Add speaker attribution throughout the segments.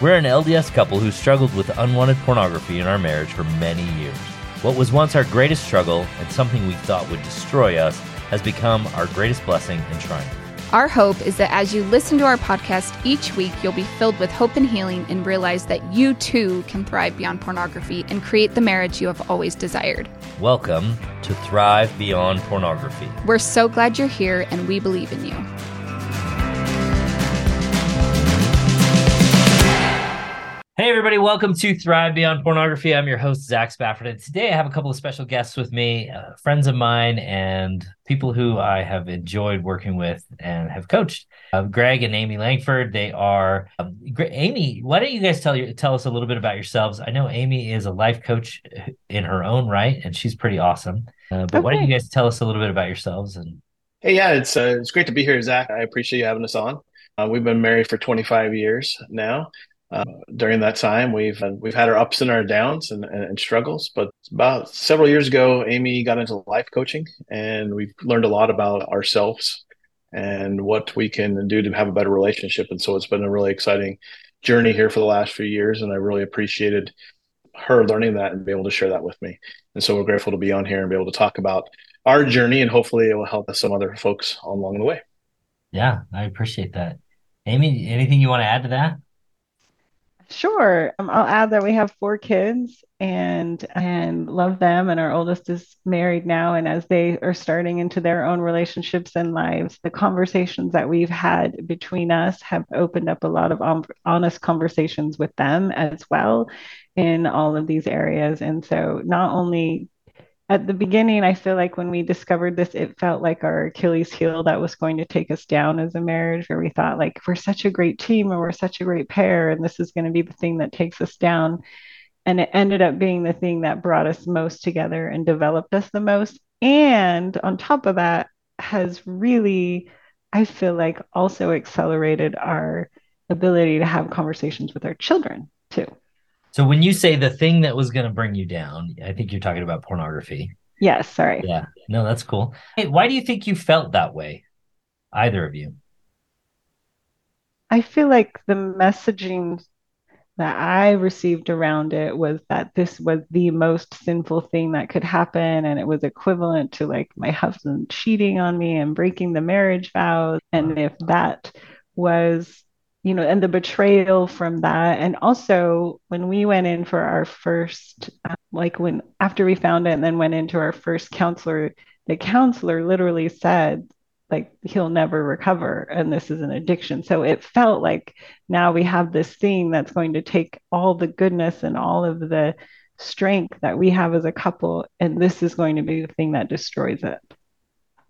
Speaker 1: We're an LDS couple who struggled with unwanted pornography in our marriage for many years. What was once our greatest struggle and something we thought would destroy us has become our greatest blessing and triumph.
Speaker 2: Our hope is that as you listen to our podcast each week, you'll be filled with hope and healing and realize that you too can thrive beyond pornography and create the marriage you have always desired.
Speaker 1: Welcome to Thrive Beyond Pornography.
Speaker 2: We're so glad you're here and we believe in you.
Speaker 1: Hey, everybody, welcome to Thrive Beyond Pornography. I'm your host, Zach Spafford. And today I have a couple of special guests with me, uh, friends of mine, and people who I have enjoyed working with and have coached. Uh, Greg and Amy Langford. They are um, Amy. Why don't you guys tell you tell us a little bit about yourselves? I know Amy is a life coach in her own right, and she's pretty awesome. Uh, but okay. why don't you guys tell us a little bit about yourselves? And
Speaker 3: hey, yeah, it's uh, it's great to be here, Zach. I appreciate you having us on. Uh, we've been married for 25 years now. Uh, during that time, we've uh, we've had our ups and our downs and, and, and, struggles. But about several years ago, Amy got into life coaching, and we've learned a lot about ourselves and what we can do to have a better relationship. And so it's been a really exciting journey here for the last few years, and I really appreciated her learning that and be able to share that with me. And so we're grateful to be on here and be able to talk about our journey, and hopefully it will help some other folks along the way.
Speaker 1: Yeah, I appreciate that. Amy, anything you want to add to that?
Speaker 4: Sure. Um, I'll add that we have four kids and and love them and our oldest is married now and as they are starting into their own relationships and lives the conversations that we've had between us have opened up a lot of honest conversations with them as well in all of these areas and so not only at the beginning, I feel like when we discovered this, it felt like our Achilles heel that was going to take us down as a marriage, where we thought, like, we're such a great team and we're such a great pair, and this is going to be the thing that takes us down. And it ended up being the thing that brought us most together and developed us the most. And on top of that, has really, I feel like, also accelerated our ability to have conversations with our children too.
Speaker 1: So when you say the thing that was going to bring you down, I think you're talking about pornography.
Speaker 4: Yes, sorry.
Speaker 1: Yeah. No, that's cool. Hey, why do you think you felt that way? Either of you?
Speaker 4: I feel like the messaging that I received around it was that this was the most sinful thing that could happen. And it was equivalent to like my husband cheating on me and breaking the marriage vows. And if that was you know, and the betrayal from that. And also, when we went in for our first, uh, like when after we found it and then went into our first counselor, the counselor literally said, like, he'll never recover and this is an addiction. So it felt like now we have this thing that's going to take all the goodness and all of the strength that we have as a couple, and this is going to be the thing that destroys it.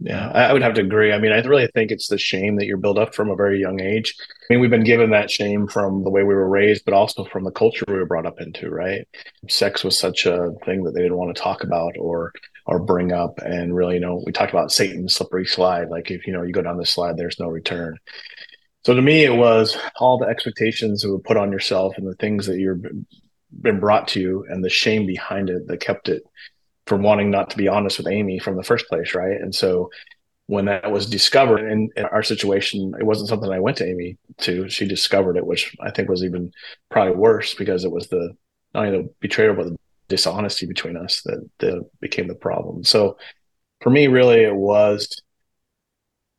Speaker 3: Yeah, I would have to agree. I mean, I really think it's the shame that you're built up from a very young age. I mean, we've been given that shame from the way we were raised, but also from the culture we were brought up into, right? Sex was such a thing that they didn't want to talk about or or bring up. And really, you know, we talked about Satan's slippery slide. Like if you know you go down this slide, there's no return. So to me, it was all the expectations that were put on yourself and the things that you've been brought to you and the shame behind it that kept it from wanting not to be honest with Amy from the first place, right? And so when that was discovered in, in, our situation, it wasn't something I went to Amy to. She discovered it, which I think was even probably worse because it was the not only the betrayal but the dishonesty between us that, that became the problem. So for me, really, it was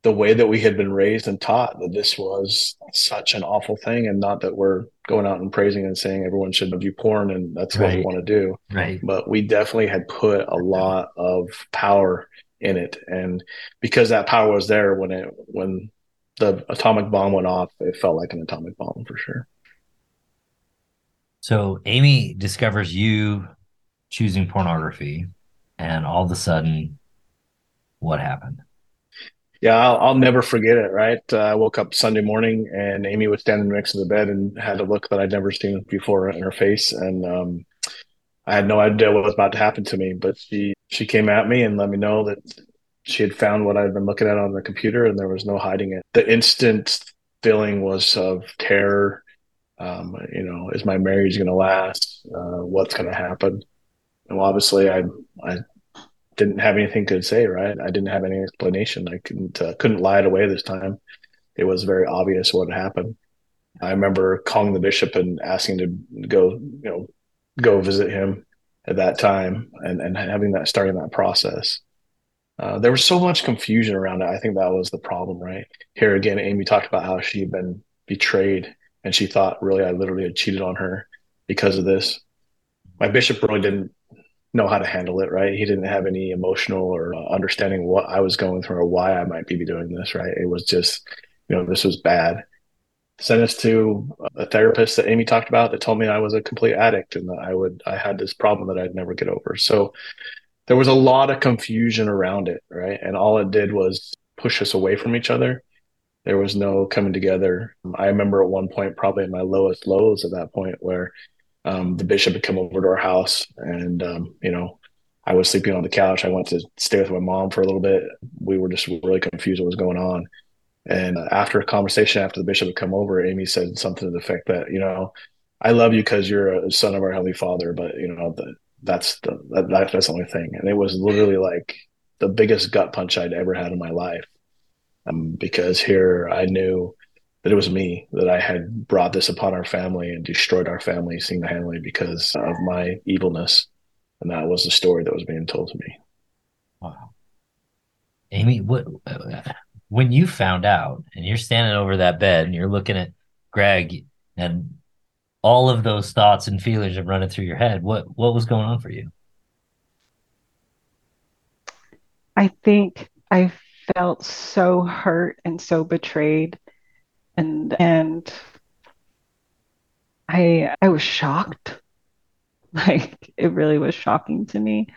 Speaker 3: the way that we had been raised and taught that this was such an awful thing and not that we're going out and praising and saying everyone should view porn and that's right. what we want to do.
Speaker 1: Right.
Speaker 3: But we definitely had put a lot of power in it. And because that power was there when it when the atomic bomb went off it felt like an atomic bomb for sure.
Speaker 1: So amy discovers you choosing pornography and all of a sudden what happened
Speaker 3: Yeah, I'll, I'll never forget it. Right, uh, I woke up Sunday morning and Amy was standing next to the bed and had a look that I'd never seen before in her face, and um, I had no idea what was about to happen to me. But she she came at me and let me know that she had found what I'd been looking at on the computer, and there was no hiding it. The instant feeling was of terror. Um, you know, is my marriage going to last? Uh, what's going to happen? And well, obviously, I I didn't have anything to say. Right, I didn't have any explanation. I couldn't uh, couldn't lie it away this time. It was very obvious what happened. I remember calling the bishop and asking to go, you know, go visit him at that time, and and having that starting that process. Uh, there was so much confusion around it. I think that was the problem, right? Here again, Amy talked about how she had been betrayed and she thought really I literally had cheated on her because of this. My bishop really didn't know how to handle it, right? He didn't have any emotional or uh, understanding what I was going through or why I might be doing this, right? It was just, you know, this was bad. Sent us to a therapist that Amy talked about that told me I was a complete addict and that I would, I had this problem that I'd never get over. So there was a lot of confusion around it, right? And all it did was push us away from each other. There was no coming together. I remember at one point, probably in my lowest lows at that point, where um, the bishop had come over to our house and, um, you know, I was sleeping on the couch. I went to stay with my mom for a little bit. We were just really confused what was going on. And after a conversation, after the bishop had come over, Amy said something to the effect that, you know, I love you because you're a son of our Heavenly Father, but, you know, the, that's the that, that's the only thing. And it was literally like the biggest gut punch I'd ever had in my life. Um, because here I knew that it was me that I had brought this upon our family and destroyed our family single-handedly because of my evilness, and that was the story that was being told to me.
Speaker 1: Wow, Amy, what when you found out and you're standing over that bed and you're looking at Greg and all of those thoughts and feelings are running through your head. What what was going on for you?
Speaker 4: I think I felt so hurt and so betrayed and and I I was shocked. Like it really was shocking to me.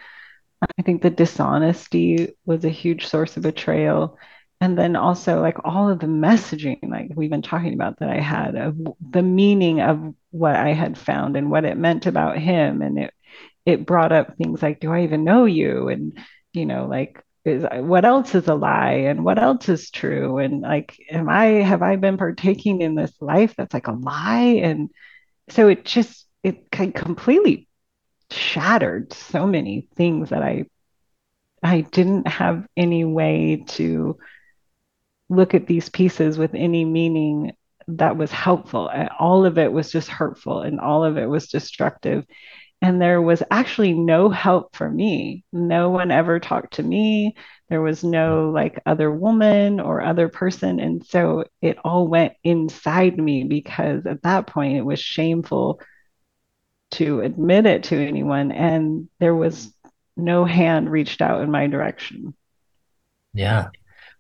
Speaker 4: I think the dishonesty was a huge source of betrayal and then also like all of the messaging like we've been talking about that i had of the meaning of what i had found and what it meant about him and it it brought up things like do i even know you and you know like is what else is a lie and what else is true and like am i have i been partaking in this life that's like a lie and so it just it completely shattered so many things that i i didn't have any way to look at these pieces with any meaning that was helpful. All of it was just hurtful and all of it was destructive. And there was actually no help for me. No one ever talked to me. There was no like other woman or other person. And so it all went inside me because at that point it was shameful to admit it to anyone. And there was no hand reached out in my direction.
Speaker 1: Yeah.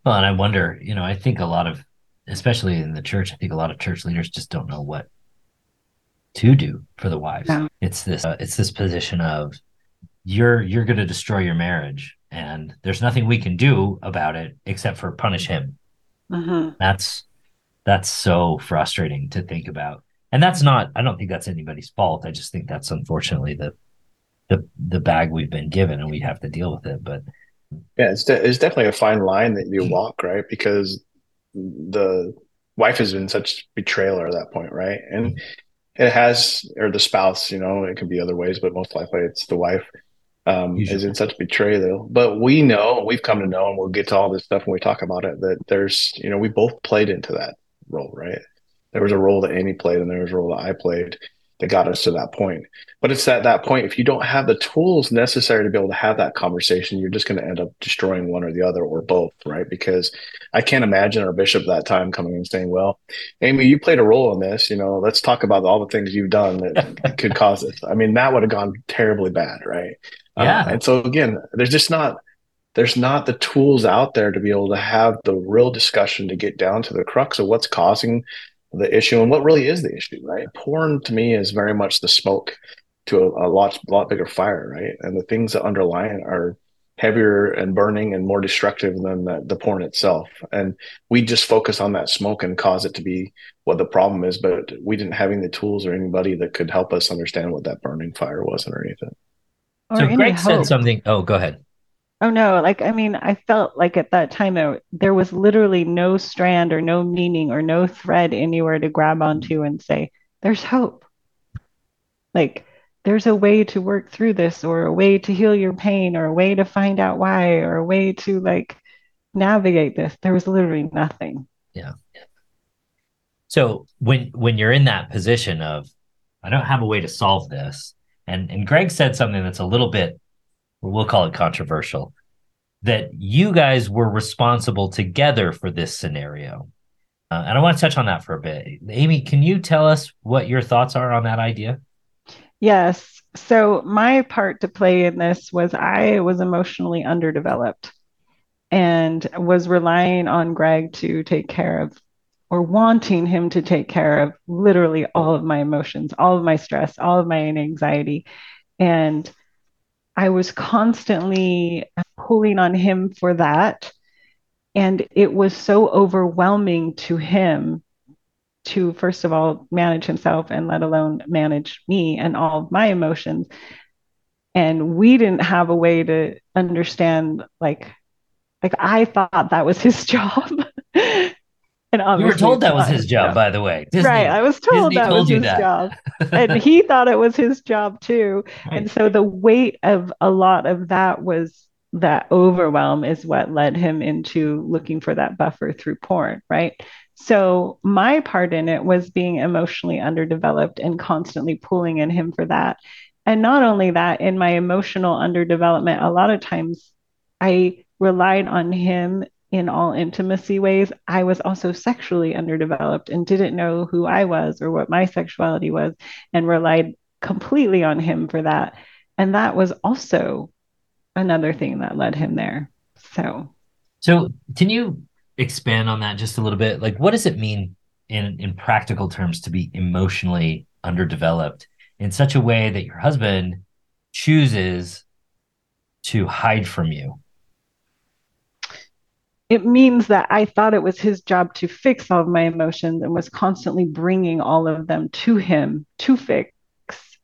Speaker 1: Well, and I wonder, you know, I think a lot of, especially in the church, I think a lot of church leaders just don't know what to do for the wives. No. It's this, uh, it's this position of you're you're going to destroy your marriage, and there's nothing we can do about it except for punish him. Mm-hmm. That's that's so frustrating to think about, and that's not. I don't think that's anybody's fault. I just think that's unfortunately the the the bag we've been given, and we have to deal with it. But
Speaker 3: yeah, it's de- it's definitely a fine line that you walk, right? Because the wife has been such betrayal at that point, right? And mm-hmm. It has, or the spouse, you know, it can be other ways, but most likely it's the wife um, is in such betrayal. But we know, we've come to know, and we'll get to all this stuff when we talk about it, that there's, you know, we both played into that role, right? There was a role that Amy played, and there was a role that I played that got us to that point. But it's at that point, if you don't have the tools necessary to be able to have that conversation, you're just going to end up destroying one or the other or both, right? Because I can't imagine our bishop that time coming and saying, Well, Amy, you played a role in this. You know, let's talk about all the things you've done that could cause this. I mean, that would have gone terribly bad, right?
Speaker 1: Uh, yeah.
Speaker 3: Uh, and so again, there's just not there's not the tools out there to be able to have the real discussion to get down to the crux of what's causing the issue and what really is the issue, right? Porn to me is very much the smoke to a, a lot lot bigger fire, right? And the things that underlie it are heavier and burning and more destructive than the, the porn itself. And we just focus on that smoke and cause it to be what the problem is. But we didn't have any tools or anybody that could help us understand what that burning fire was underneath it.
Speaker 1: So Greg said something. Oh, go ahead.
Speaker 4: Oh no, like I mean, I felt like at that time there, there was literally no strand or no meaning or no thread anywhere to grab onto and say, there's hope. Like there's a way to work through this or a way to heal your pain or a way to find out why or a way to like navigate this. There was literally nothing.
Speaker 1: Yeah. So when when you're in that position of I don't have a way to solve this, and and Greg said something that's a little bit we'll call it controversial that you guys were responsible together for this scenario. Uh, and I want to touch on that for a bit. Amy, can you tell us what your thoughts are on that idea?
Speaker 4: Yes. So, my part to play in this was I was emotionally underdeveloped and was relying on Greg to take care of or wanting him to take care of literally all of my emotions, all of my stress, all of my anxiety. And I was constantly pulling on him for that. And it was so overwhelming to him to, first of all, manage himself and let alone manage me and all of my emotions. And we didn't have a way to understand, like, like I thought that was his job.
Speaker 1: And you were told that was his job, by the way.
Speaker 4: Disney, right. I was told Disney that told was his that. job. and he thought it was his job too. Right. And so the weight of a lot of that was that overwhelm is what led him into looking for that buffer through porn, right? So my part in it was being emotionally underdeveloped and constantly pulling in him for that. And not only that, in my emotional underdevelopment, a lot of times I relied on him in all intimacy ways, I was also sexually underdeveloped and didn't know who I was or what my sexuality was and relied completely on him for that. And that was also another thing that led him there. So,
Speaker 1: so can you expand on that just a little bit? Like, what does it mean in in practical terms to be emotionally underdeveloped in such a way that your husband chooses to hide from you?
Speaker 4: It means that I thought it was his job to fix all of my emotions and was constantly bringing all of them to him to fix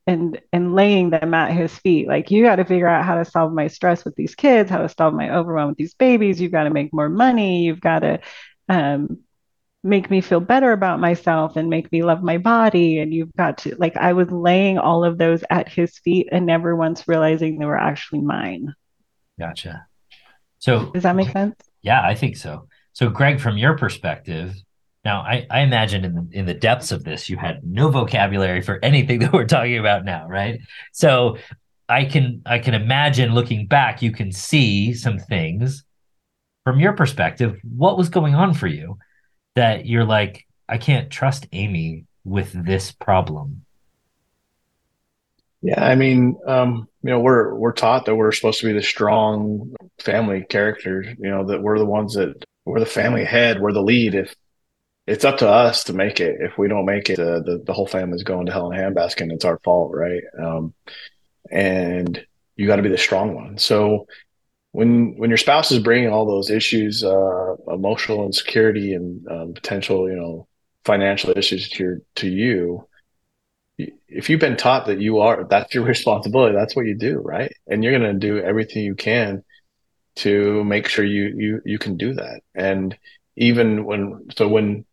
Speaker 4: and and laying them at his feet. Like you got to figure out how to solve my stress with these kids how to solve my overwhelm with these babies. You've got to make more money. You've got to um, make me feel better about myself and make me love my body. And you've got to like i was laying all of those at his feet and never once realizing they were actually mine.
Speaker 1: Gotcha. So
Speaker 4: does that make sense
Speaker 1: yeah, I think so. So, Greg, from your perspective, now I, I imagine in the, in the depths of this, you had no vocabulary for anything that we're talking about now, right? So, I can I can imagine looking back, you can see some things from your perspective. What was going on for you that you're like, I can't trust Amy with this problem?
Speaker 3: Yeah, I mean, um, you know, we're we're taught that we're supposed to be the strong family characters. You know, that we're the ones that we're the family head, we're the lead. If it's up to us to make it, if we don't make it, the the whole family's going to hell in a handbasket, and it's our fault, right? Um, and you got to be the strong one. So when when your spouse is bringing all those issues, uh, emotional insecurity and um, potential, you know, financial issues to your to you if you've been taught that you are that's your responsibility that's what you do right? And you're going to do everything you can to make sure you you you can do that. And even when so when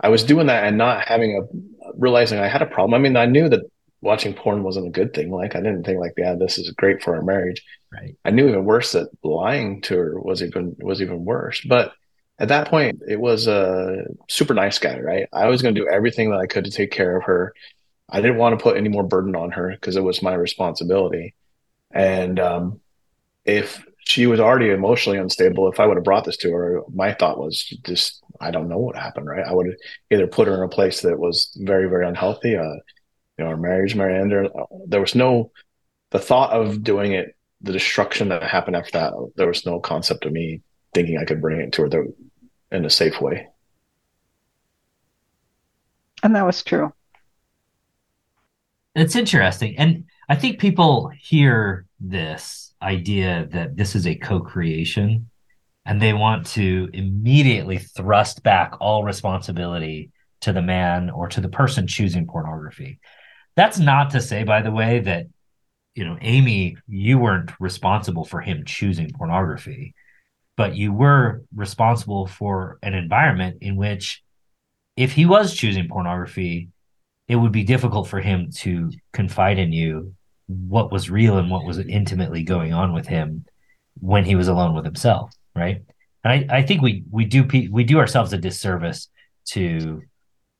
Speaker 3: i was doing that and not having a realizing i had a problem i mean i knew that watching porn wasn't a good thing. Like i didn't think like yeah this is great for our marriage.
Speaker 1: Right.
Speaker 3: I knew even worse that lying to her was even was even worse. But at that point it was a super nice guy right? I was going to do everything that i could to take care of her I didn't want to put any more burden on her because it was my responsibility. And um, if she was already emotionally unstable, if I would have brought this to her, my thought was just, I don't know what happened, right? I would have either put her in a place that was very, very unhealthy. Uh, you know, our marriage might end. Or, there was no, the thought of doing it, the destruction that happened after that, there was no concept of me thinking I could bring it to her in a safe way.
Speaker 4: And that was true.
Speaker 1: It's interesting. And I think people hear this idea that this is a co-creation and they want to immediately thrust back all responsibility to the man or to the person choosing pornography. That's not to say, by the way, that you know, Amy, you weren't responsible for him choosing pornography, but you were responsible for an environment in which if he was choosing pornography, it would be difficult for him to confide in you what was real and what was intimately going on with him when he was alone with himself, right? And I, I think we we do we do ourselves a disservice to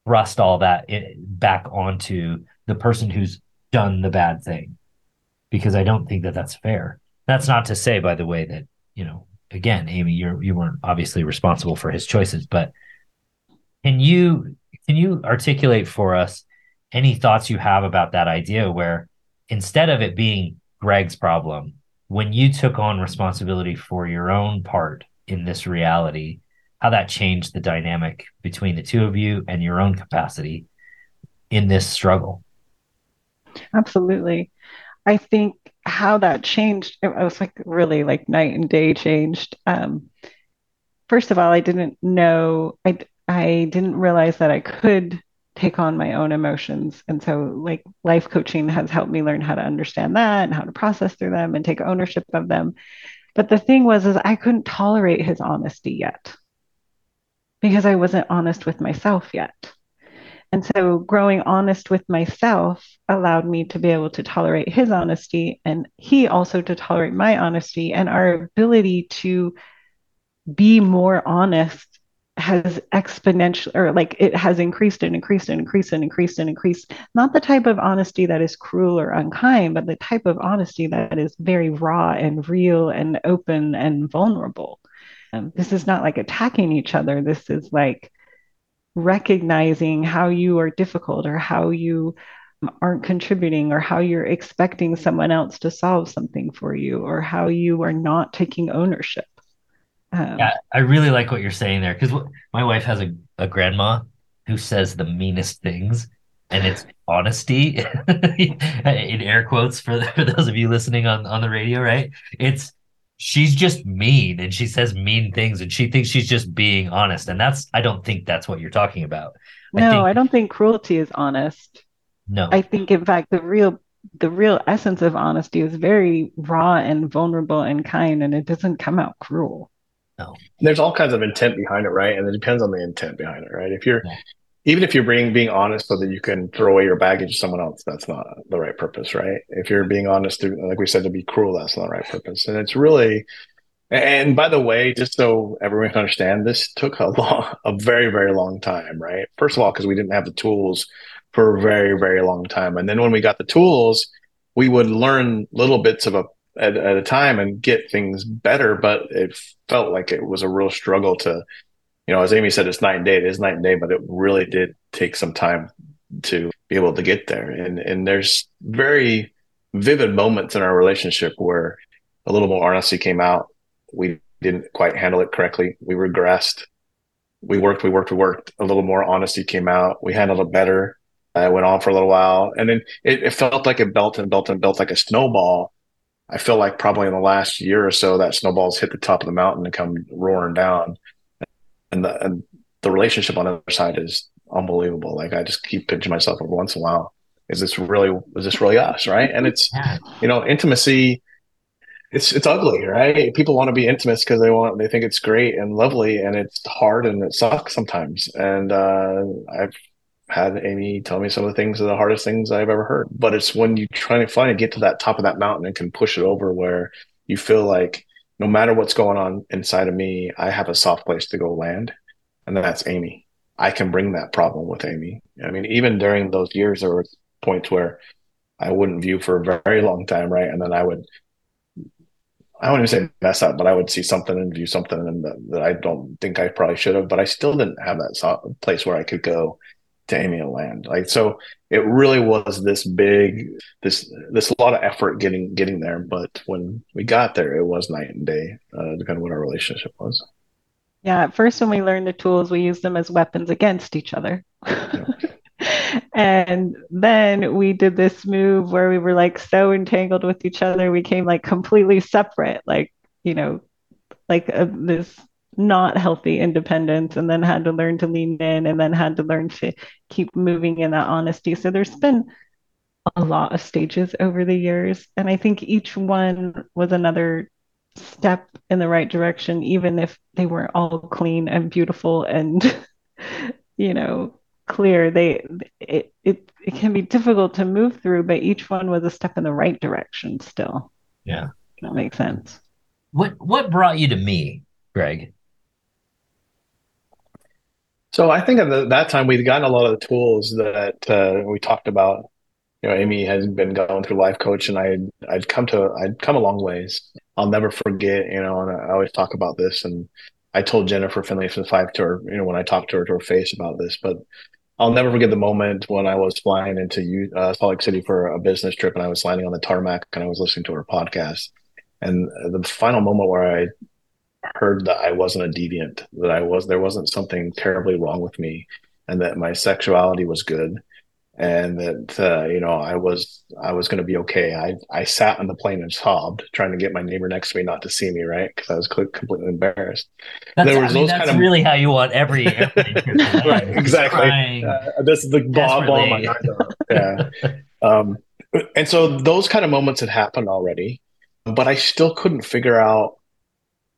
Speaker 1: thrust all that back onto the person who's done the bad thing, because I don't think that that's fair. That's not to say, by the way, that you know, again, Amy, you're you weren't obviously responsible for his choices, but can you can you articulate for us any thoughts you have about that idea where instead of it being Greg's problem, when you took on responsibility for your own part in this reality, how that changed the dynamic between the two of you and your own capacity in this struggle?
Speaker 4: Absolutely. I think how that changed, it was like really like night and day changed. Um, first of all, I didn't know, I, I didn't realize that I could take on my own emotions. And so, like, life coaching has helped me learn how to understand that and how to process through them and take ownership of them. But the thing was, is I couldn't tolerate his honesty yet because I wasn't honest with myself yet. And so, growing honest with myself allowed me to be able to tolerate his honesty and he also to tolerate my honesty and our ability to be more honest has exponential or like it has increased and increased and increased and increased and increased. Not the type of honesty that is cruel or unkind but the type of honesty that is very raw and real and open and vulnerable. Um, this is not like attacking each other. This is like recognizing how you are difficult or how you aren't contributing or how you're expecting someone else to solve something for you or how you are not taking ownership
Speaker 1: um, yeah, I really like what you're saying there because my wife has a, a grandma who says the meanest things, and it's honesty in air quotes for, for those of you listening on, on the radio, right? It's she's just mean and she says mean things and she thinks she's just being honest. And that's, I don't think that's what you're talking about.
Speaker 4: No, I, think, I don't think cruelty is honest.
Speaker 1: No.
Speaker 4: I think, in fact, the real the real essence of honesty is very raw and vulnerable and kind and it doesn't come out cruel
Speaker 3: no. There's all kinds of intent behind it, right? And it depends on the intent behind it, right? If you're yeah. even if you're being being honest so that you can throw away your baggage to someone else, that's not the right purpose, right? If you're being honest, to, like we said, to be cruel, that's not the right purpose. And it's really and by the way, just so everyone can understand, this took a long, a very, very long time, right? First of all, because we didn't have the tools for a very, very long time. And then when we got the tools, we would learn little bits of a at, at a time and get things better. But it felt like it was a real struggle to, you know, as Amy said, it's night and day. It is night and day, but it really did take some time to be able to get there. And and there's very vivid moments in our relationship where a little more honesty came out. We didn't quite handle it correctly. We regressed. We worked, we worked, we worked. A little more honesty came out. We handled it better. Uh, it went on for a little while, and then it, it, felt like it built and built and built like a snowball. I feel like probably in the last year or so that snowball's hit the top of the mountain and come roaring down. And the and the relationship on the other side is unbelievable. Like I just keep pinching myself every once in a while. Is this really is this really us? Right. And it's you know, intimacy it's it's ugly, right? People want to be intimate because they want they think it's great and lovely and it's hard and it sucks sometimes. And uh I've had Amy tell me some of the things are the hardest things I've ever heard. But it's when you try to finally get to that top of that mountain and can push it over where you feel like no matter what's going on inside of me, I have a soft place to go land. And that's Amy. I can bring that problem with Amy. I mean, even during those years, there were points where I wouldn't view for a very long time, right? And then I would, I wouldn't even say mess up, but I would see something and view something and that, that I don't think I probably should have, but I still didn't have that place where I could go to Amy land. Like so it really was this big this this lot of effort getting getting there. But when we got there, it was night and day, uh, depending on what our relationship was.
Speaker 4: Yeah, at first when we learned the tools, we used them as weapons against each other. And then we did this move where we were like so entangled with each other, we came like completely separate, like, you know, like a, this not healthy independence, and then had to learn to lean in, and then had to learn to keep moving in that honesty. So there's been a lot of stages over the years. And I think each one was another step in the right direction, even if they weren't all clean and beautiful and, you know, clear. They it, it it can be difficult to move through, but each one was a step in the right direction still.
Speaker 1: Yeah.
Speaker 4: That makes sense.
Speaker 1: What what brought you to me, Greg?
Speaker 3: So I think at the, that time we'd gotten a lot of the tools that uh, we talked about you know, Amy has been going through life coach and I I'd come to I'd come a long ways. I'll never forget, you know, and I always talk about this and I told Jennifer Finlayson-Fife to her, you know, when I talked to her to her face about this, but I'll never forget the moment when I was flying into uh, Salt Lake City for a business trip and I was landing on the tarmac and I was listening to her podcast. And the final moment where I heard that I wasn't a deviant, that I was, there wasn't something terribly wrong with me and that my sexuality was good and that uh, you know I was I was going to be okay. I I sat on the plane and sobbed, trying to get my neighbor next to me not to see me, right? Because I was completely embarrassed.
Speaker 1: That's, there was I mean, those that's kind of really how you want every right,
Speaker 3: exactly. Uh, this is the ball, ball my. Yeah. um, and so those kind of moments had happened already, but I still couldn't figure out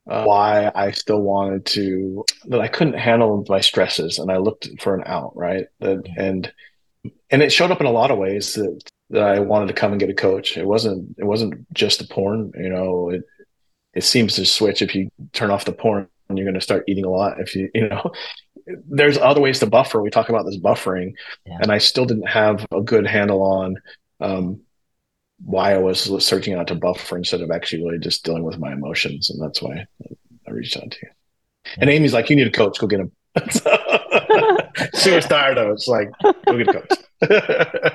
Speaker 3: uh, why I still wanted to that I couldn't handle my stresses, and I looked for an out, right? That and and it showed up in a lot of ways that, that I wanted to come and get a coach. It wasn't it wasn't just the porn, you know. It it seems to switch if you turn off the porn, you're going to start eating a lot. If you you know, there's other ways to buffer. We talk about this buffering, yeah. and I still didn't have a good handle on um, why I was searching out to buffer instead of actually really just dealing with my emotions, and that's why I reached out to you. And Amy's like, "You need a coach. Go get him." she was tired of it. It's like, go get a
Speaker 1: coach.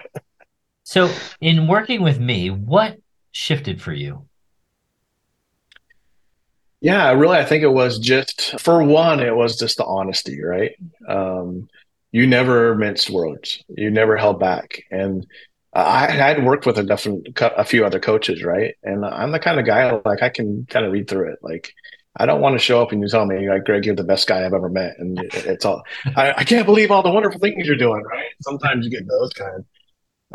Speaker 1: so, in working with me, what shifted for you?
Speaker 3: Yeah, really, I think it was just for one, it was just the honesty, right? Um, you never minced words, you never held back, and I had worked with a different, a few other coaches, right? And I'm the kind of guy like I can kind of read through it, like I don't want to show up and you tell me like Greg, you're the best guy I've ever met, and it's all I, I can't believe all the wonderful things you're doing. Right? Sometimes you get those kind.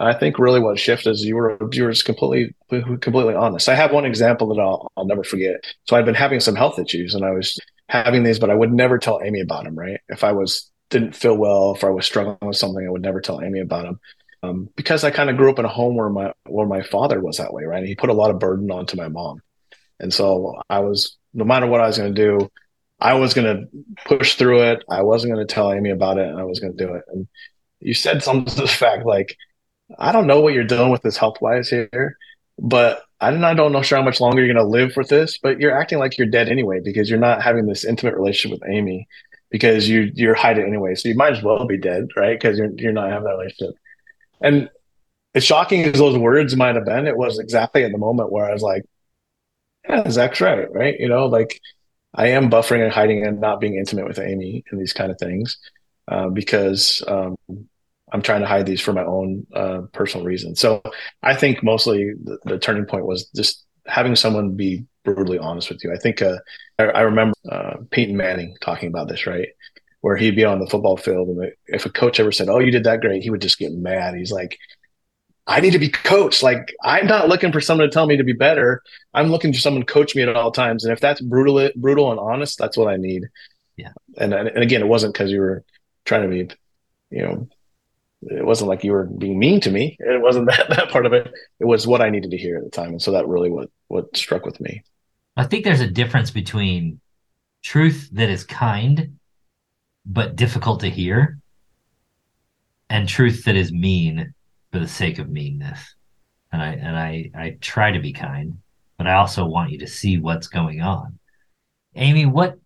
Speaker 3: I think really what shifted is you were you were just completely completely honest. I have one example that I'll I'll never forget. So I'd been having some health issues, and I was having these, but I would never tell Amy about them. Right? If I was didn't feel well, if I was struggling with something, I would never tell Amy about them. Um, because I kind of grew up in a home where my where my father was that way, right? And he put a lot of burden onto my mom, and so I was no matter what I was going to do, I was going to push through it. I wasn't going to tell Amy about it, and I was going to do it. And you said something to the fact like, I don't know what you're doing with this health wise here, but I don't know sure how much longer you're going to live with this. But you're acting like you're dead anyway because you're not having this intimate relationship with Amy because you you're hiding anyway. So you might as well be dead, right? Because you're you're not having that relationship. And as shocking as those words might have been, it was exactly at the moment where I was like, yeah, Zach's right, right? You know, like I am buffering and hiding and not being intimate with Amy and these kind of things uh, because um, I'm trying to hide these for my own uh, personal reasons. So I think mostly the, the, turning point was just having someone be brutally honest with you. I think uh, I, I, remember uh, Peyton Manning talking about this, right? Where he'd be on the football field, and if a coach ever said, "Oh, you did that great," he would just get mad. He's like, I need to be coached. Like I'm not looking for someone to tell me to be better. I'm looking for someone to coach me at all times. And if that's brutal, brutal and honest, that's what I need.
Speaker 1: Yeah.
Speaker 3: And and again, it wasn't because you were trying to be, you know, it wasn't like you were being mean to me. It wasn't that that part of it. It was what I needed to hear at the time. And so that really what what struck with me.
Speaker 1: I think there's a difference between truth that is kind but difficult to hear and truth that is mean for the sake of meanness. And I and I I try to be kind, but I also want you to see what's going on. Amy, what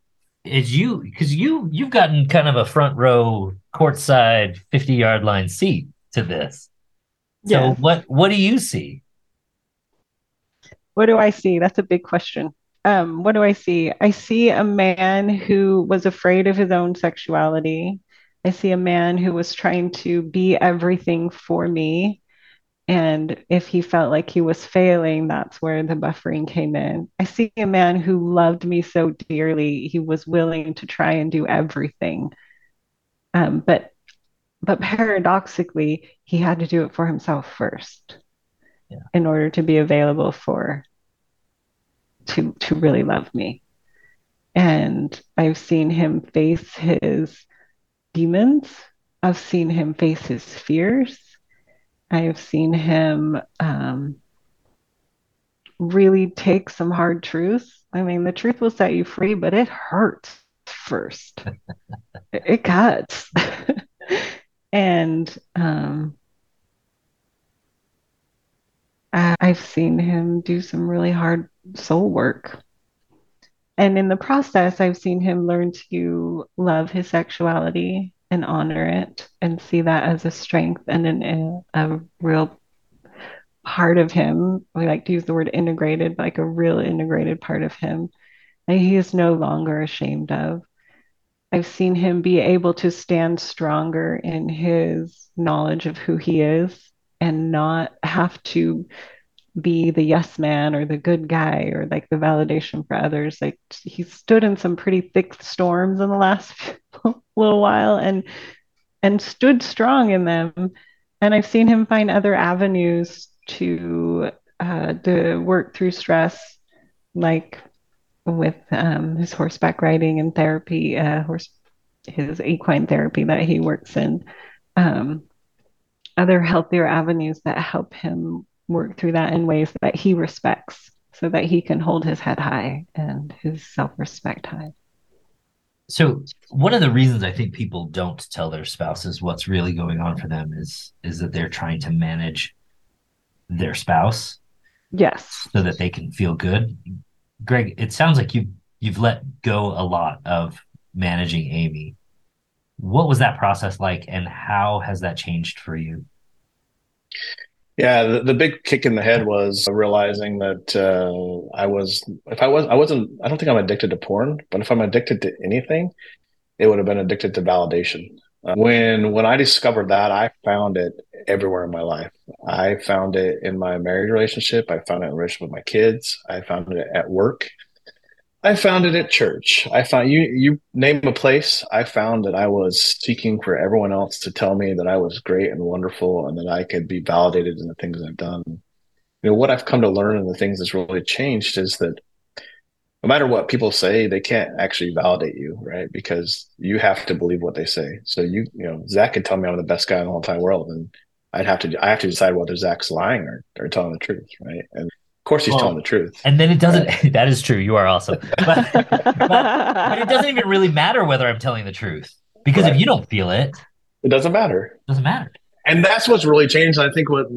Speaker 1: is you because you you've gotten kind of a front row courtside 50 yard line seat to this. So yeah. what what do you see?
Speaker 4: What do I see? That's a big question. Um, what do I see? I see a man who was afraid of his own sexuality, I see a man who was trying to be everything for me. And if he felt like he was failing, that's where the buffering came in. I see a man who loved me so dearly, he was willing to try and do everything. Um, but but paradoxically, he had to do it for himself first yeah. in order to be available for to to really love me. And I've seen him face his demons. I've seen him face his fears. I've seen him um, really take some hard truths. I mean, the truth will set you free, but it hurts first. it, cuts. and um, I've seen him do some really hard soul work. And in the process, I've seen him learn to love his sexuality and honor it and see that as a strength and an, a, real part of him. We like to use the word integrated, like a real integrated part of him that he is no longer ashamed of. I've seen him be able to stand stronger in his knowledge of who he is and not have to be the yes man or the good guy or like the validation for others. Like he stood in some pretty thick storms in the last little while and and stood strong in them. And I've seen him find other avenues to uh, to work through stress, like with um, his horseback riding and therapy, uh, horse his equine therapy that he works in. Um, other healthier avenues that help him work through that in ways that he respects so that he can hold his head high and his self-respect high.
Speaker 1: So one of the reasons i think people don't tell their spouses what's really going on for them is is that they're trying to manage their spouse
Speaker 4: yes.
Speaker 1: so that they can feel good. Greg it sounds like you you've let go a lot of managing amy. What was that process like and how has that changed for you
Speaker 3: yeah, the, the, big kick in the head was realizing that uh, I was, if I was, I wasn't, I don't think I'm addicted to porn, but if I'm addicted to anything, it would have been addicted to validation. Uh, when when I discovered that, I found it everywhere in my life. I found it in my married relationship. I found it in relationship with my kids. I found it at work. I found it at church. I found you you name a place. I found that I was seeking for everyone else to tell me that I was great and wonderful and that I could be validated in the things I've done. You know, what I've come to learn and the things that's really changed is that no matter what people say, they can't actually validate you, right? Because you have to believe what they say. So you, you know, Zach could tell me I'm the best guy in the whole entire world, and I'd have to, I have to decide whether Zach's lying or, or telling the truth, right? And of course, he's well, telling the truth.
Speaker 1: And then it doesn't. Right. that is true. You are awesome. But, but, but, it doesn't even really matter whether I'm telling the truth because right. if you don't feel it,
Speaker 3: it doesn't matter.
Speaker 1: It doesn't matter.
Speaker 3: And that's what's really changed. I think what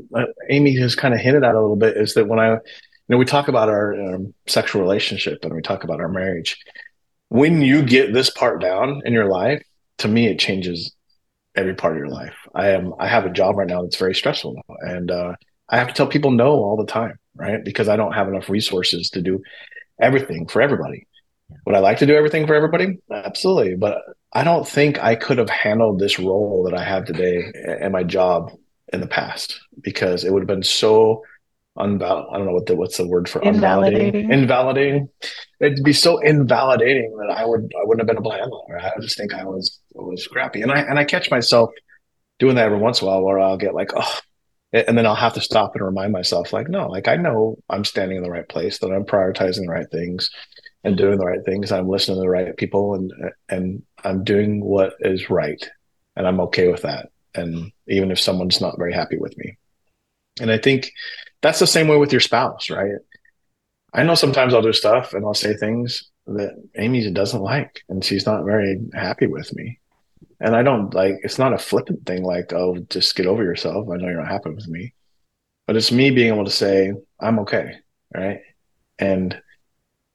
Speaker 3: Amy has kind of hinted at a little bit is that when I, you know, we talk about our um, sexual relationship and we talk about our marriage. When you get this part down in your life, to me, it changes every part of your life. I am. I have a job right now that's very stressful, now, and uh, I have to tell people no all the time right? Because I don't have enough resources to do everything for everybody. Would I like to do everything for everybody? Absolutely. But I don't think I could have handled this role that I have today and my job in the past because it would have been so unval I don't know what the what's the word for invalidating. Invalidating. It'd be so invalidating that I would I wouldn't have been able to handle it. I just think I was I was scrappy. And I and I catch myself doing that every once in a while where I'll get like, oh, and then I'll have to stop and remind myself, like, no, like I know I'm standing in the right place, that I'm prioritizing the right things and doing the right things. I'm listening to the right people and and I'm doing what is right. And I'm okay with that. And even if someone's not very happy with me. And I think that's the same way with your spouse, right? I know sometimes I'll do stuff and I'll say things that Amy doesn't like and she's not very happy with me. And I don't like it's not a flippant thing like, oh, just get over yourself. I know you're not happy with me. But it's me being able to say, I'm okay. Right. And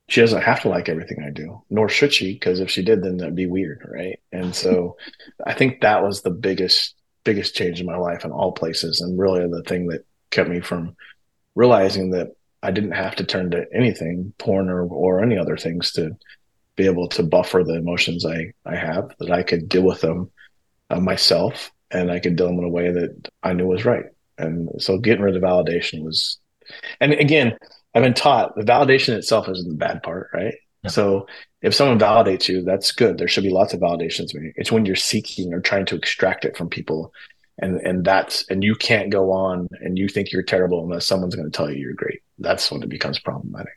Speaker 3: she doesn't have to like everything I do, nor should she, because if she did, then that'd be weird. Right. And so I think that was the biggest, biggest change in my life in all places. And really the thing that kept me from realizing that I didn't have to turn to anything, porn or, or any other things to be able to buffer the emotions I, I have, that I could deal with them uh, myself and I could deal them in a way that I knew was right. And so getting rid of validation was, and again, I've been taught the validation itself isn't the bad part, right? Yeah. So if someone validates you, that's good. There should be lots of validations. It's when you're seeking or trying to extract it from people, and and that's and you can't go on and you think you're terrible unless someone's going to tell you you're great. That's when it becomes problematic.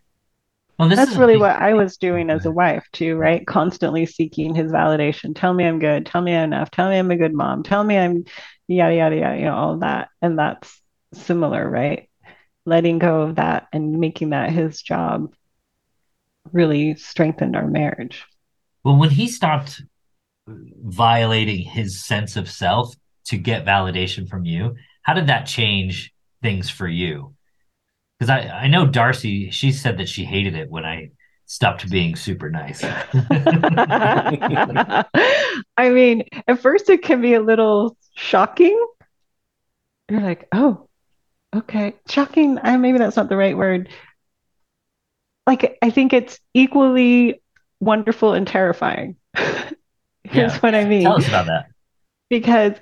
Speaker 4: Well, that's really what I was doing as a wife too, right? Constantly seeking his validation. Tell me I'm good. Tell me I'm enough. Tell me I'm a good mom. Tell me I'm yada yada yada. You know all that, and that's similar, right? Letting go of that and making that his job really strengthened our marriage.
Speaker 1: Well, when he stopped violating his sense of self to get validation from you, how did that change things for you? Because I, I know Darcy, she said that she hated it when I stopped being super nice.
Speaker 4: I mean, at first it can be a little shocking. You're like, oh, okay. Shocking. I maybe that's not the right word like I think it's equally wonderful and terrifying. Here's yeah. what I mean.
Speaker 1: Tell us about that.
Speaker 4: Because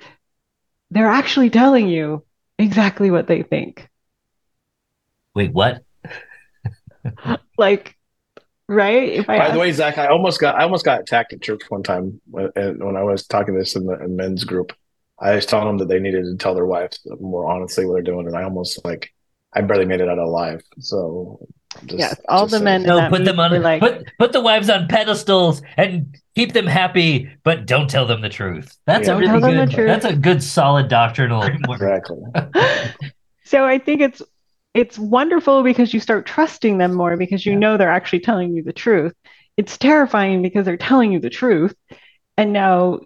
Speaker 4: they're actually telling you exactly what they think.
Speaker 1: Wait, what?
Speaker 4: like, right?
Speaker 3: If I By ask... the way, Zach, I almost got I almost got attacked at church one time when, when I was talking this in the in men's group. I was telling them that they needed to tell their wives more honestly what they're doing, and I almost like I barely made it out alive. So
Speaker 4: just, yes, all the men.
Speaker 1: No, put them on. Like, put put the wives on pedestals and keep them happy, but don't tell them the truth. That's yeah. a really good. That's a good solid doctrinal.
Speaker 3: exactly.
Speaker 4: so I think it's it's wonderful because you start trusting them more because you yeah. know they're actually telling you the truth. It's terrifying because they're telling you the truth, and now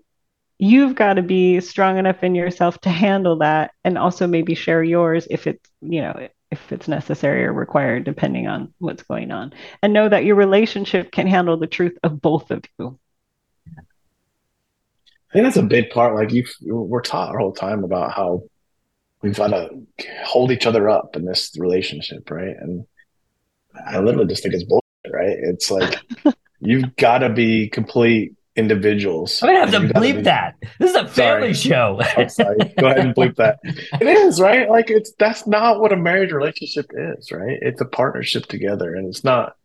Speaker 4: you've got to be strong enough in yourself to handle that, and also maybe share yours if it's you know if it's necessary or required, depending on what's going on. And know that your relationship can handle the truth of both of you.
Speaker 3: I think that's a big part. Like you, we're taught our whole time about how we've got to hold each other up in this relationship, right? And I literally just think it's bullshit, right? It's like you've got to be complete individuals.
Speaker 1: I'm gonna have to bleep be... that. This is a family sorry. show.
Speaker 3: I'm sorry. Go ahead and bleep that. It is right. Like it's that's not what a marriage relationship is, right? It's a partnership together, and it's not.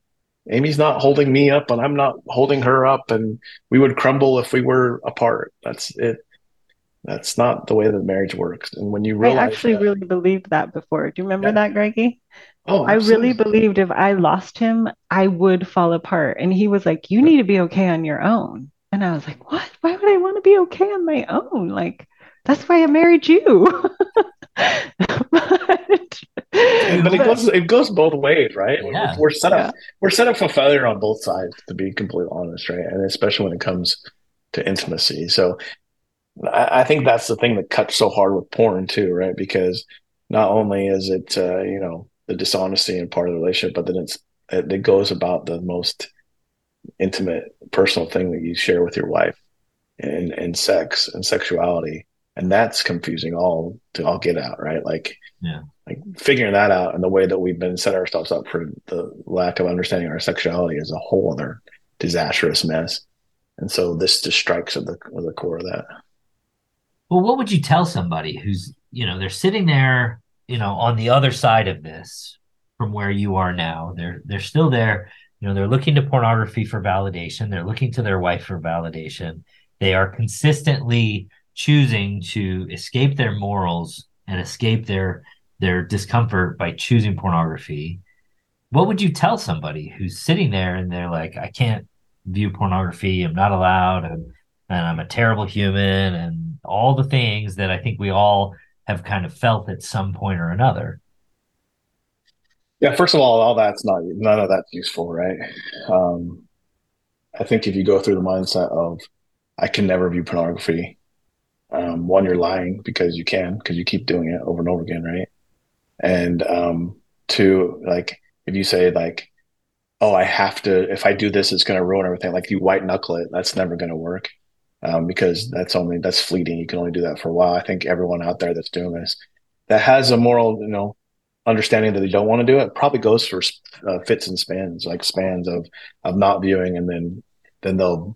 Speaker 3: Amy's not holding me up, and I'm not holding her up, and we would crumble if we were apart. That's it. That's not the way that marriage works. And when you realize,
Speaker 4: I actually
Speaker 3: that,
Speaker 4: really believed that before. Do you remember yeah. that, Greggy? Oh, I really believed if I lost him, I would fall apart. And he was like, "You need to be okay on your own." And I was like, what? Why would I want to be okay on my own? Like, that's why I married you.
Speaker 3: but, but, it goes it goes both ways, right? Yeah. We're set up yeah. we're set up for failure on both sides, to be completely honest, right? And especially when it comes to intimacy. So I, I think that's the thing that cuts so hard with porn too, right? Because not only is it uh, you know the dishonesty and part of the relationship, but then it's it, it goes about the most intimate personal thing that you share with your wife and and sex and sexuality. And that's confusing all to all get out right? Like
Speaker 1: yeah.
Speaker 3: like figuring that out and the way that we've been set ourselves up for the lack of understanding our sexuality is a whole other disastrous mess. And so this just strikes at the at the core of that
Speaker 1: well what would you tell somebody who's you know they're sitting there you know on the other side of this from where you are now? They're they're still there. You know they're looking to pornography for validation. They're looking to their wife for validation. They are consistently choosing to escape their morals and escape their their discomfort by choosing pornography. What would you tell somebody who's sitting there and they're like i can't view pornography. I'm not allowed. And, and i'm a terrible human and all the things that i think we all have kind of felt at some point or another
Speaker 3: yeah, first of all, all that's not none of that's useful, right? Um, I think if you go through the mindset of I can never view pornography, um, one, you're lying because you can because you keep doing it over and over again, right? And um, two, like if you say like, oh, I have to, if I do this, it's going to ruin everything. Like you white knuckle it, that's never going to work um, because that's only that's fleeting. You can only do that for a while. I think everyone out there that's doing this that has a moral, you know, understanding that they don't want to do it probably goes for uh, fits and spans like spans of of not viewing and then then they'll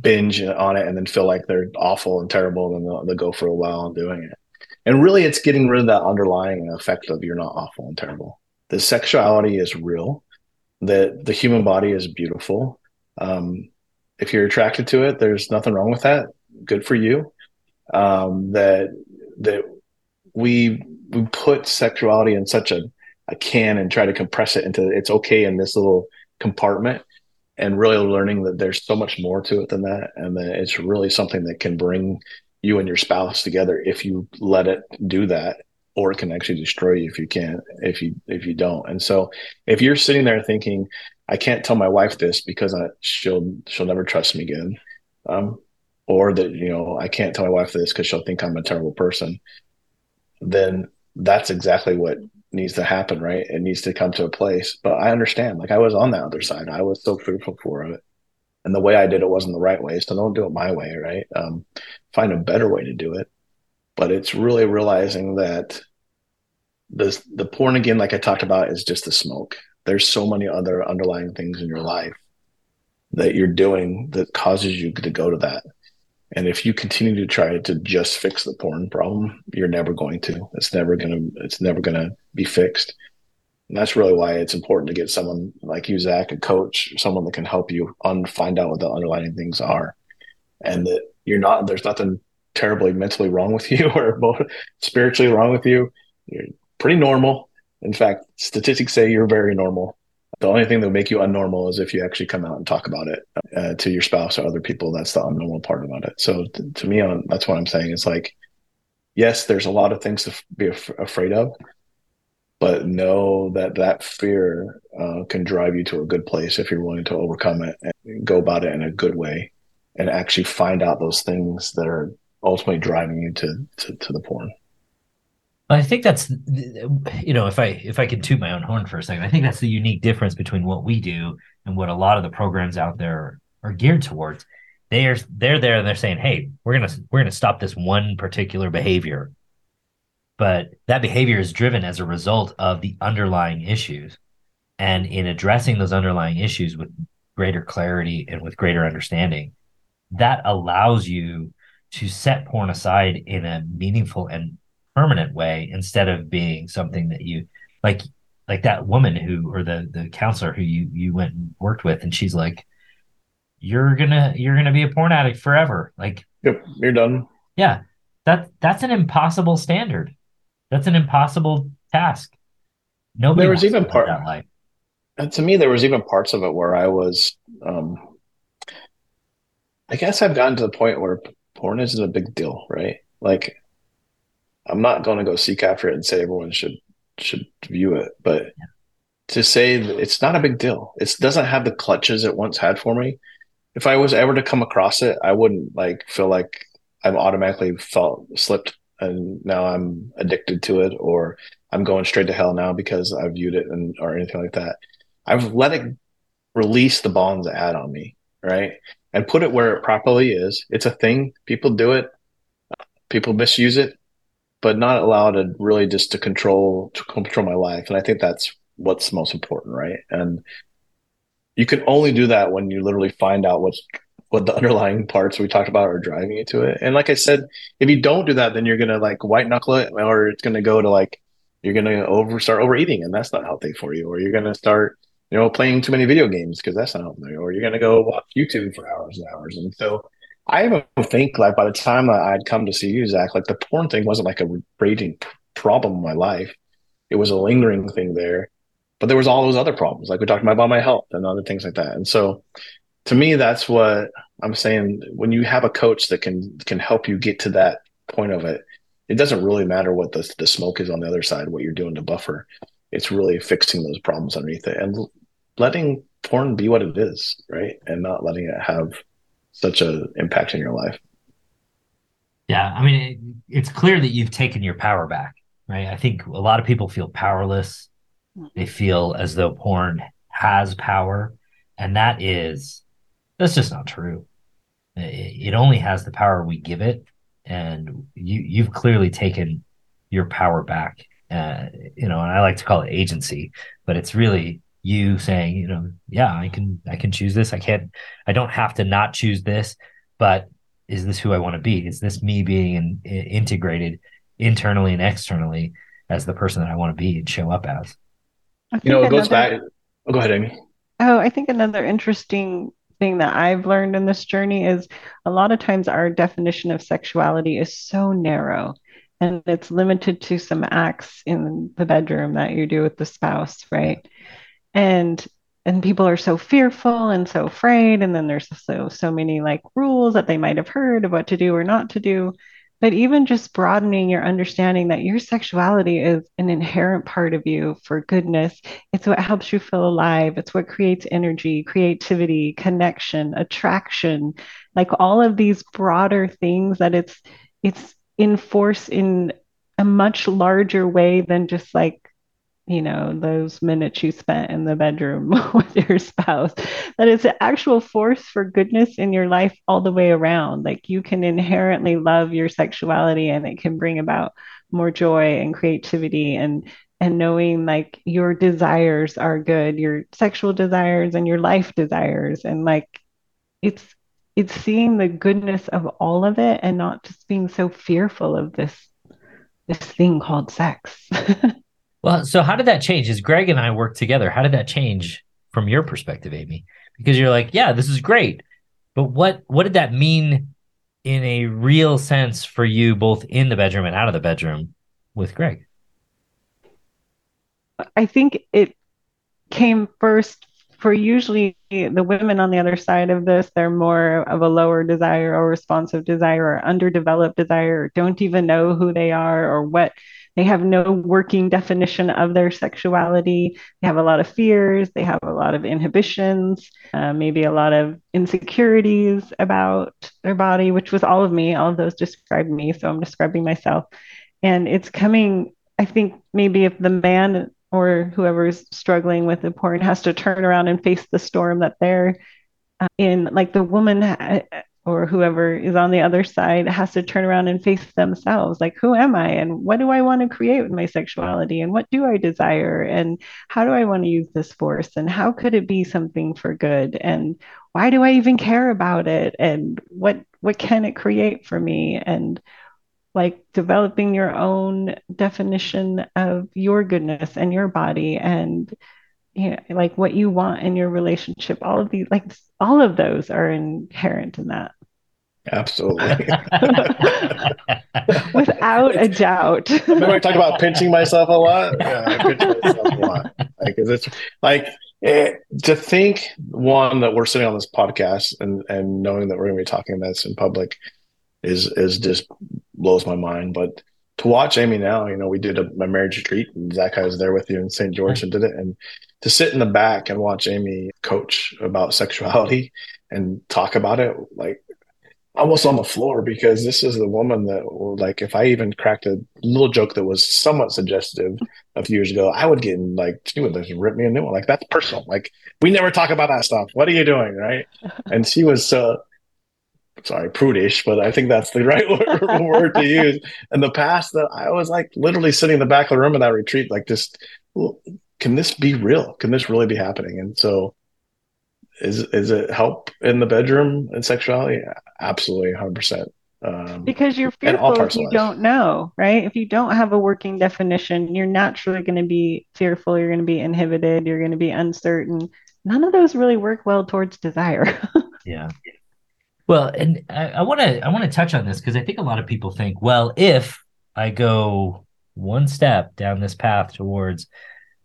Speaker 3: binge on it and then feel like they're awful and terrible, and they'll, they'll go for a while on doing it. And really, it's getting rid of that underlying effect of you're not awful and terrible. The sexuality is real. That the human body is beautiful. Um, if you're attracted to it, there's nothing wrong with that. Good for you. Um, that that we we put sexuality in such a, a can and try to compress it into it's okay in this little compartment and really learning that there's so much more to it than that and that it's really something that can bring you and your spouse together if you let it do that or it can actually destroy you if you can't if you if you don't and so if you're sitting there thinking i can't tell my wife this because I, she'll she'll never trust me again um, or that you know i can't tell my wife this because she'll think i'm a terrible person then that's exactly what needs to happen, right? It needs to come to a place. But I understand. Like I was on the other side. I was so fearful for it. And the way I did it wasn't the right way. So don't do it my way, right? Um, find a better way to do it. But it's really realizing that the the porn again, like I talked about, is just the smoke. There's so many other underlying things in your life that you're doing that causes you to go to that. And if you continue to try to just fix the porn problem, you're never going to. It's never gonna. It's never gonna be fixed. And that's really why it's important to get someone like you, Zach, a coach, someone that can help you un- find out what the underlying things are, and that you're not. There's nothing terribly mentally wrong with you or spiritually wrong with you. You're pretty normal. In fact, statistics say you're very normal. The only thing that will make you unnormal is if you actually come out and talk about it uh, to your spouse or other people. That's the unnormal part about it. So t- to me, that's what I'm saying. It's like, yes, there's a lot of things to f- be af- afraid of, but know that that fear uh, can drive you to a good place if you're willing to overcome it and go about it in a good way and actually find out those things that are ultimately driving you to, to, to the porn.
Speaker 1: I think that's you know if I if I can toot my own horn for a second, I think that's the unique difference between what we do and what a lot of the programs out there are geared towards. They are they're there and they're saying, "Hey, we're gonna we're gonna stop this one particular behavior," but that behavior is driven as a result of the underlying issues, and in addressing those underlying issues with greater clarity and with greater understanding, that allows you to set porn aside in a meaningful and permanent way instead of being something that you like like that woman who or the the counselor who you you went and worked with and she's like you're gonna you're gonna be a porn addict forever. Like
Speaker 3: yep you're done.
Speaker 1: Yeah that that's an impossible standard. That's an impossible task. Nobody
Speaker 3: there was even part
Speaker 1: that life.
Speaker 3: And to me there was even parts of it where i was um i guess i've gotten to the point where porn isn't a big deal right? Like I'm not going to go seek after it and say everyone should should view it, but to say it's not a big deal. It doesn't have the clutches it once had for me. If I was ever to come across it, I wouldn't like feel like I've automatically felt slipped and now I'm addicted to it or I'm going straight to hell now because I viewed it and or anything like that. I've let it release the bonds it had on me, right? And put it where it properly is. It's a thing. People do it. People misuse it but not allowed to really just to control to control my life. And I think that's what's most important, right? And you can only do that when you literally find out what's what the underlying parts we talked about are driving you to it. And like I said, if you don't do that, then you're gonna like white knuckle it, or it's gonna go to like you're gonna over start overeating, and that's not healthy for you. Or you're gonna start, you know, playing too many video games because that's not healthy. Or you're gonna go watch YouTube for hours and hours. And so I even think like by the time I'd come to see you, Zach, like the porn thing wasn't like a raging problem in my life. It was a lingering thing there, but there was all those other problems, like we talked about my health and other things like that. And so, to me, that's what I'm saying. When you have a coach that can can help you get to that point of it, it doesn't really matter what the the smoke is on the other side, what you're doing to buffer. It's really fixing those problems underneath it and letting porn be what it is, right? And not letting it have such an impact in your life.
Speaker 1: Yeah, I mean, it, it's clear that you've taken your power back, right? I think a lot of people feel powerless. They feel as though porn has power, and that is that's just not true. It, it only has the power we give it, and you you've clearly taken your power back. Uh, you know, and I like to call it agency, but it's really you saying, you know, yeah, I can I can choose this. I can't I don't have to not choose this, but is this who I want to be? Is this me being in, in, integrated internally and externally as the person that I want to be and show up as?
Speaker 3: You know, it goes back. Oh, go ahead, Amy.
Speaker 4: Oh, I think another interesting thing that I've learned in this journey is a lot of times our definition of sexuality is so narrow and it's limited to some acts in the bedroom that you do with the spouse, right? And and people are so fearful and so afraid and then there's so so many like rules that they might have heard of what to do or not to do but even just broadening your understanding that your sexuality is an inherent part of you for goodness. It's what helps you feel alive. It's what creates energy, creativity, connection, attraction, like all of these broader things that it's it's in force in a much larger way than just like you know, those minutes you spent in the bedroom with your spouse, that it's an actual force for goodness in your life all the way around. Like you can inherently love your sexuality and it can bring about more joy and creativity and and knowing like your desires are good, your sexual desires and your life desires and like it's it's seeing the goodness of all of it and not just being so fearful of this this thing called sex.
Speaker 1: Well, so how did that change? As Greg and I worked together, how did that change from your perspective, Amy? Because you're like, yeah, this is great, but what what did that mean in a real sense for you, both in the bedroom and out of the bedroom with Greg?
Speaker 4: I think it came first for usually the women on the other side of this, they're more of a lower desire or responsive desire or underdeveloped desire, or don't even know who they are or what they have no working definition of their sexuality. They have a lot of fears. They have a lot of inhibitions, uh, maybe a lot of insecurities about their body, which was all of me. All of those describe me. So I'm describing myself. And it's coming, I think, maybe if the man or whoever is struggling with the porn has to turn around and face the storm that they're uh, in, like the woman or whoever is on the other side has to turn around and face themselves. Like who am i? And what do i want to create with my sexuality? And what do i desire? And how do i want to use this force? And how could it be something for good? And why do i even care about it? And what what can it create for me? And like developing your own definition of your goodness and your body and you know, like what you want in your relationship. All of these like all of those are inherent in that
Speaker 3: Absolutely.
Speaker 4: Without a doubt.
Speaker 3: Remember I talk about pinching myself a lot? Yeah, I pinch myself a lot. Like, it's like it, to think one that we're sitting on this podcast and and knowing that we're going to be talking about this in public is is just blows my mind. But to watch Amy now, you know, we did a, a marriage retreat and Zach, I was there with you in St. George and did it. And to sit in the back and watch Amy coach about sexuality and talk about it, like almost on the floor because this is the woman that like if I even cracked a little joke that was somewhat suggestive a few years ago, I would get in, like she would just rip me a new one. Like that's personal. Like we never talk about that stuff. What are you doing, right? And she was uh, sorry prudish, but I think that's the right word, word to use. In the past, that I was like literally sitting in the back of the room in that retreat, like just can this be real? Can this really be happening? And so is is it help in the bedroom and sexuality? Absolutely, hundred percent.
Speaker 4: Um, because you're fearful if you don't know, right? If you don't have a working definition, you're naturally going to be fearful. You're going to be inhibited. You're going to be uncertain. None of those really work well towards desire.
Speaker 1: yeah. Well, and I want to I want to touch on this because I think a lot of people think, well, if I go one step down this path towards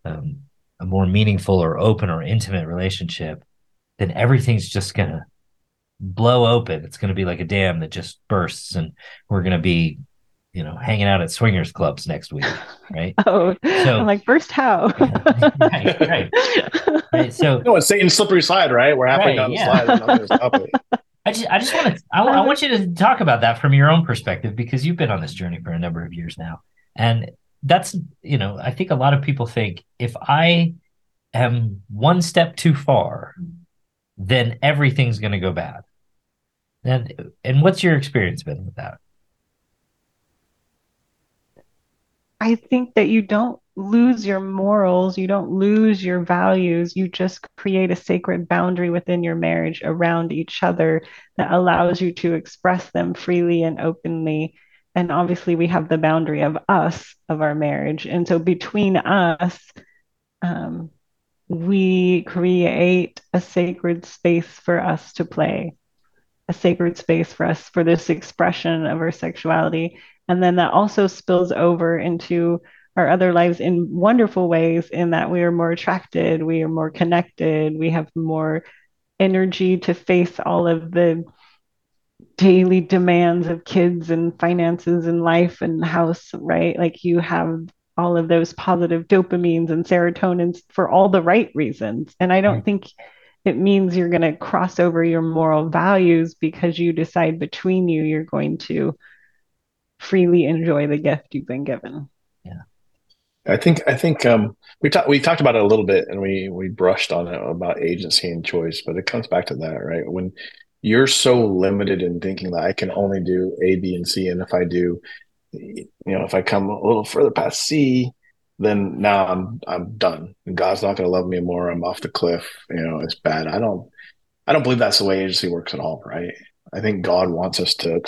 Speaker 1: um, a more meaningful or open or intimate relationship, then everything's just gonna blow open. It's gonna be like a dam that just bursts, and we're gonna be, you know, hanging out at swingers clubs next week, right?
Speaker 4: oh, so I'm like burst how? right,
Speaker 1: right, right. So,
Speaker 3: no, it's Satan's slippery slide, right? We're halfway right, down yeah. the slide.
Speaker 1: I just, I just want to, I, I want you to talk about that from your own perspective because you've been on this journey for a number of years now, and that's, you know, I think a lot of people think if I am one step too far, then everything's going to go bad. And and what's your experience been with that?
Speaker 4: I think that you don't lose your morals, you don't lose your values. You just create a sacred boundary within your marriage around each other that allows you to express them freely and openly. And obviously, we have the boundary of us, of our marriage. And so, between us, um, we create a sacred space for us to play, a sacred space for us for this expression of our sexuality. And then that also spills over into our other lives in wonderful ways, in that we are more attracted, we are more connected, we have more energy to face all of the daily demands of kids and finances and life and house, right? Like you have all of those positive dopamines and serotonins for all the right reasons. And I don't right. think it means you're going to cross over your moral values because you decide between you you're going to freely enjoy the gift you've been given.
Speaker 1: Yeah.
Speaker 3: I think I think um, we talked we talked about it a little bit and we we brushed on it about agency and choice, but it comes back to that, right? When you're so limited in thinking that I can only do A, B, and C, and if I do you know, if I come a little further past C, then now I'm I'm done. God's not going to love me more. I'm off the cliff. You know, it's bad. I don't I don't believe that's the way agency works at all. Right? I think God wants us to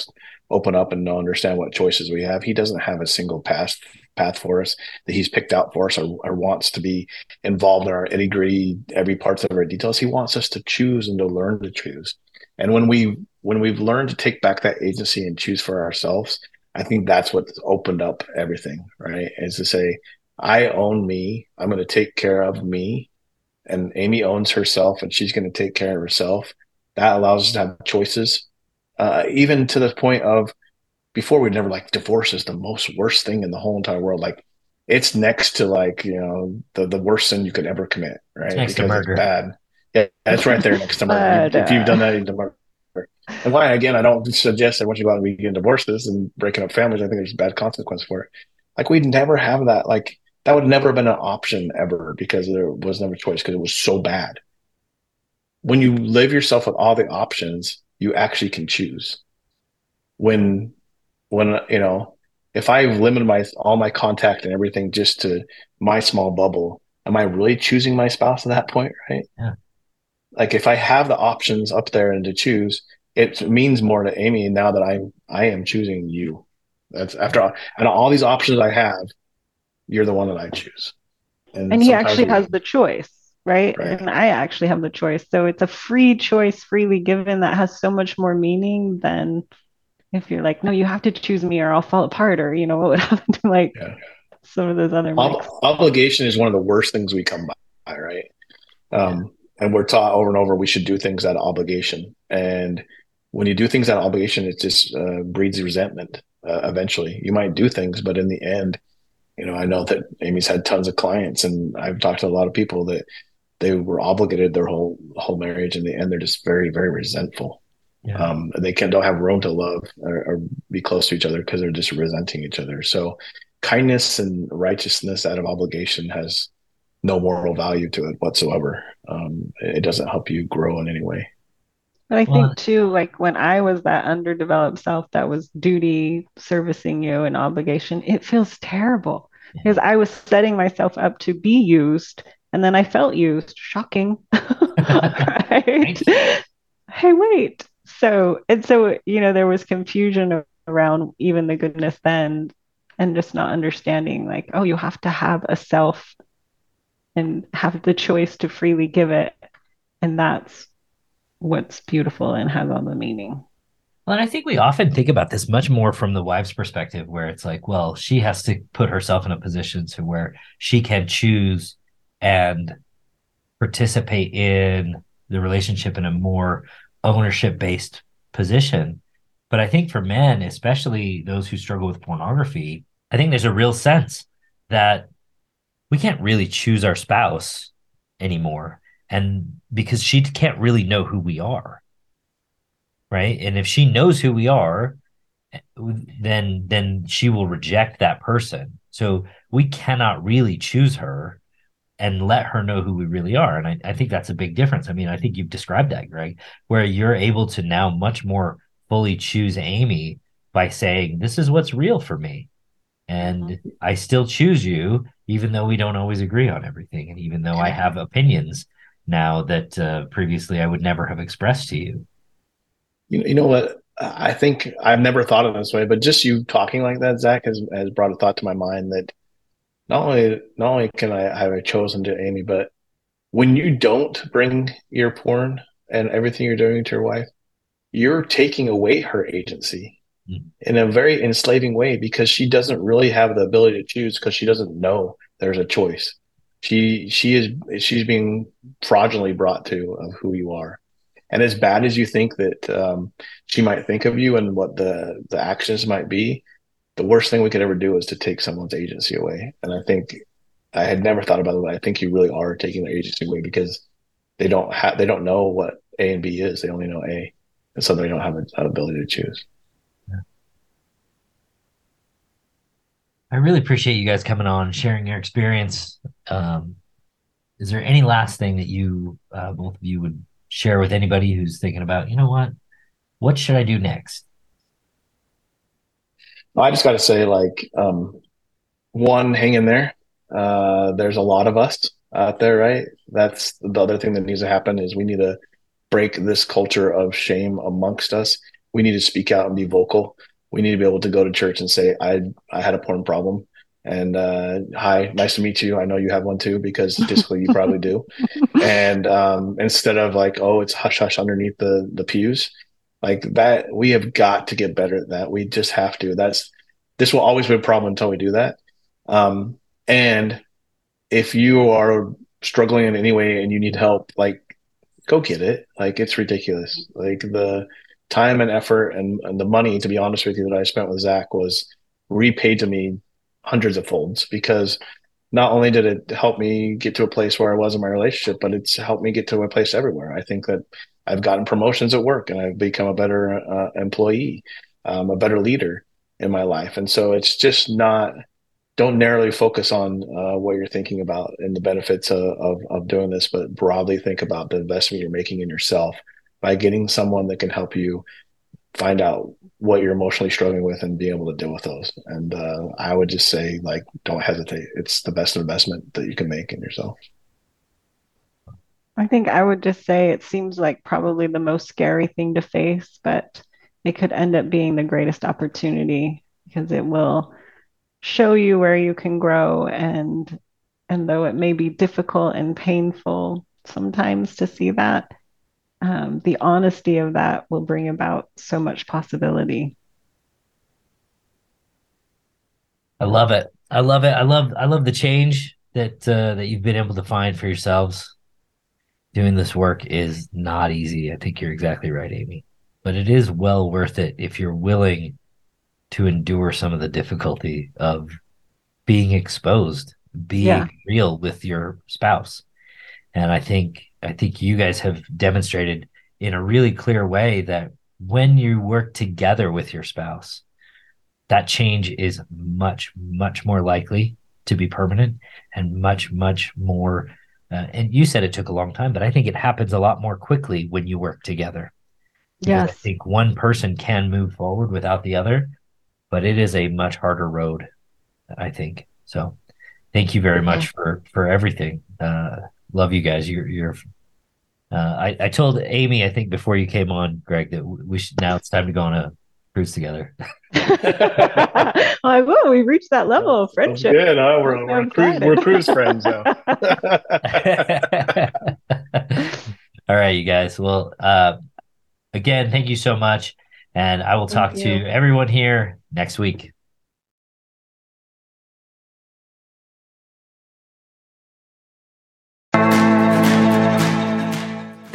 Speaker 3: open up and understand what choices we have. He doesn't have a single path path for us that He's picked out for us, or, or wants to be involved in our nitty gritty, every parts of our details. He wants us to choose and to learn to choose. And when we when we've learned to take back that agency and choose for ourselves, I think that's what's opened up everything, right? Is to say, I own me. I'm going to take care of me. And Amy owns herself and she's going to take care of herself. That allows us to have choices, uh, even to the point of before we'd never like divorce is the most worst thing in the whole entire world. Like it's next to like, you know, the, the worst sin you could ever commit, right?
Speaker 1: It's next because to murder.
Speaker 3: It's bad. Yeah, that's right there next to murder. if you've done that, you've done murder. And why again, I don't suggest that once you go out and we get divorces and breaking up families, I think there's a bad consequence for it. Like we'd never have that. Like that would never have been an option ever because there was never a choice because it was so bad. When you live yourself with all the options, you actually can choose. When when you know, if I've limited my all my contact and everything just to my small bubble, am I really choosing my spouse at that point? Right.
Speaker 1: Yeah.
Speaker 3: Like if I have the options up there and to choose, it means more to Amy now that I'm I am choosing you. That's after all, and all these options I have, you're the one that I choose.
Speaker 4: And, and he actually has the choice, right? right? And I actually have the choice. So it's a free choice, freely given, that has so much more meaning than if you're like, no, you have to choose me or I'll fall apart, or you know what would happen to like yeah. some of those other.
Speaker 3: Ob- obligation is one of the worst things we come by, right? Um, and we're taught over and over we should do things out of obligation, and when you do things out of obligation, it just uh, breeds resentment. Uh, eventually, you might do things, but in the end, you know, I know that Amy's had tons of clients, and I've talked to a lot of people that they were obligated their whole whole marriage. In the end, they're just very, very resentful. Yeah. Um, they can don't have room to love or, or be close to each other because they're just resenting each other. So, kindness and righteousness out of obligation has no moral value to it whatsoever. Um, it doesn't help you grow in any way.
Speaker 4: But I well, think too, like when I was that underdeveloped self that was duty servicing you and obligation, it feels terrible yeah. because I was setting myself up to be used and then I felt used. Shocking. right? hey, wait. So, and so, you know, there was confusion around even the goodness then and just not understanding like, oh, you have to have a self and have the choice to freely give it. And that's what's beautiful and has all the meaning.
Speaker 1: Well, and I think we often think about this much more from the wife's perspective, where it's like, well, she has to put herself in a position to where she can choose and participate in the relationship in a more ownership based position. But I think for men, especially those who struggle with pornography, I think there's a real sense that we can't really choose our spouse anymore and because she can't really know who we are right? And if she knows who we are then then she will reject that person. So we cannot really choose her and let her know who we really are. And I, I think that's a big difference. I mean i think you've described that greg where you're able to now much more fully choose amy by saying this is what's real for me. And mm-hmm. i still choose you even though we don't always agree on everything, and even though I have opinions now that uh, previously I would never have expressed to you.
Speaker 3: You, you know what? I think I've never thought of this way, but just you talking like that, Zach, has, has brought a thought to my mind that not only not only can I have I chosen to Amy, but when you don't bring your porn and everything you're doing to your wife, you're taking away her agency mm-hmm. in a very enslaving way because she doesn't really have the ability to choose because she doesn't know there's a choice. She she is she's being fraudulently brought to of who you are. And as bad as you think that um, she might think of you and what the the actions might be, the worst thing we could ever do is to take someone's agency away. And I think I had never thought about it, but I think you really are taking their agency away because they don't have they don't know what A and B is. They only know A, and so they don't have an ability to choose.
Speaker 1: I really appreciate you guys coming on, sharing your experience. Um, is there any last thing that you uh, both of you would share with anybody who's thinking about, you know what, what should I do next?
Speaker 3: I just got to say, like, um, one, hang in there. Uh, there's a lot of us out there, right? That's the other thing that needs to happen is we need to break this culture of shame amongst us. We need to speak out and be vocal. We need to be able to go to church and say, "I I had a porn problem." And uh, hi, nice to meet you. I know you have one too because statistically you probably do. And um, instead of like, oh, it's hush hush underneath the the pews, like that, we have got to get better at that. We just have to. That's this will always be a problem until we do that. Um, and if you are struggling in any way and you need help, like go get it. Like it's ridiculous. Like the time and effort and, and the money, to be honest with you, that I spent with Zach was repaid to me hundreds of folds because not only did it help me get to a place where I was in my relationship, but it's helped me get to a place everywhere. I think that I've gotten promotions at work and I've become a better uh, employee, um, a better leader in my life. And so it's just not don't narrowly focus on uh, what you're thinking about and the benefits of, of, of doing this, but broadly think about the investment you're making in yourself by getting someone that can help you find out what you're emotionally struggling with and be able to deal with those. And uh, I would just say, like, don't hesitate. It's the best investment that you can make in yourself.
Speaker 4: I think I would just say it seems like probably the most scary thing to face, but it could end up being the greatest opportunity because it will show you where you can grow and and though it may be difficult and painful sometimes to see that um, the honesty of that will bring about so much possibility.
Speaker 1: I love it. I love it. I love i love the change that uh, that you've been able to find for yourselves. Doing this work is not easy. I think you're exactly right amy. But it is well worth it if you're willing to endure some of the difficulty of being exposed, being yeah. real with your spouse. And I think I think you guys have demonstrated in a really clear way that when you work together with your spouse, that change is much much more likely to be permanent and much much more uh, and you said it took a long time but i think it happens a lot more quickly when you work together
Speaker 4: yes
Speaker 1: i think one person can move forward without the other but it is a much harder road, I think. So thank you very much for for everything. Uh, love you guys. You're you're. Uh, I I told Amy I think before you came on, Greg, that we should now it's time to go on a cruise together.
Speaker 4: like, whoa, we reached that level of friendship.
Speaker 3: Yeah, no, we're, we're, cruise, we're cruise friends now.
Speaker 1: All right, you guys. Well, uh, again, thank you so much. And I will talk to everyone here next week.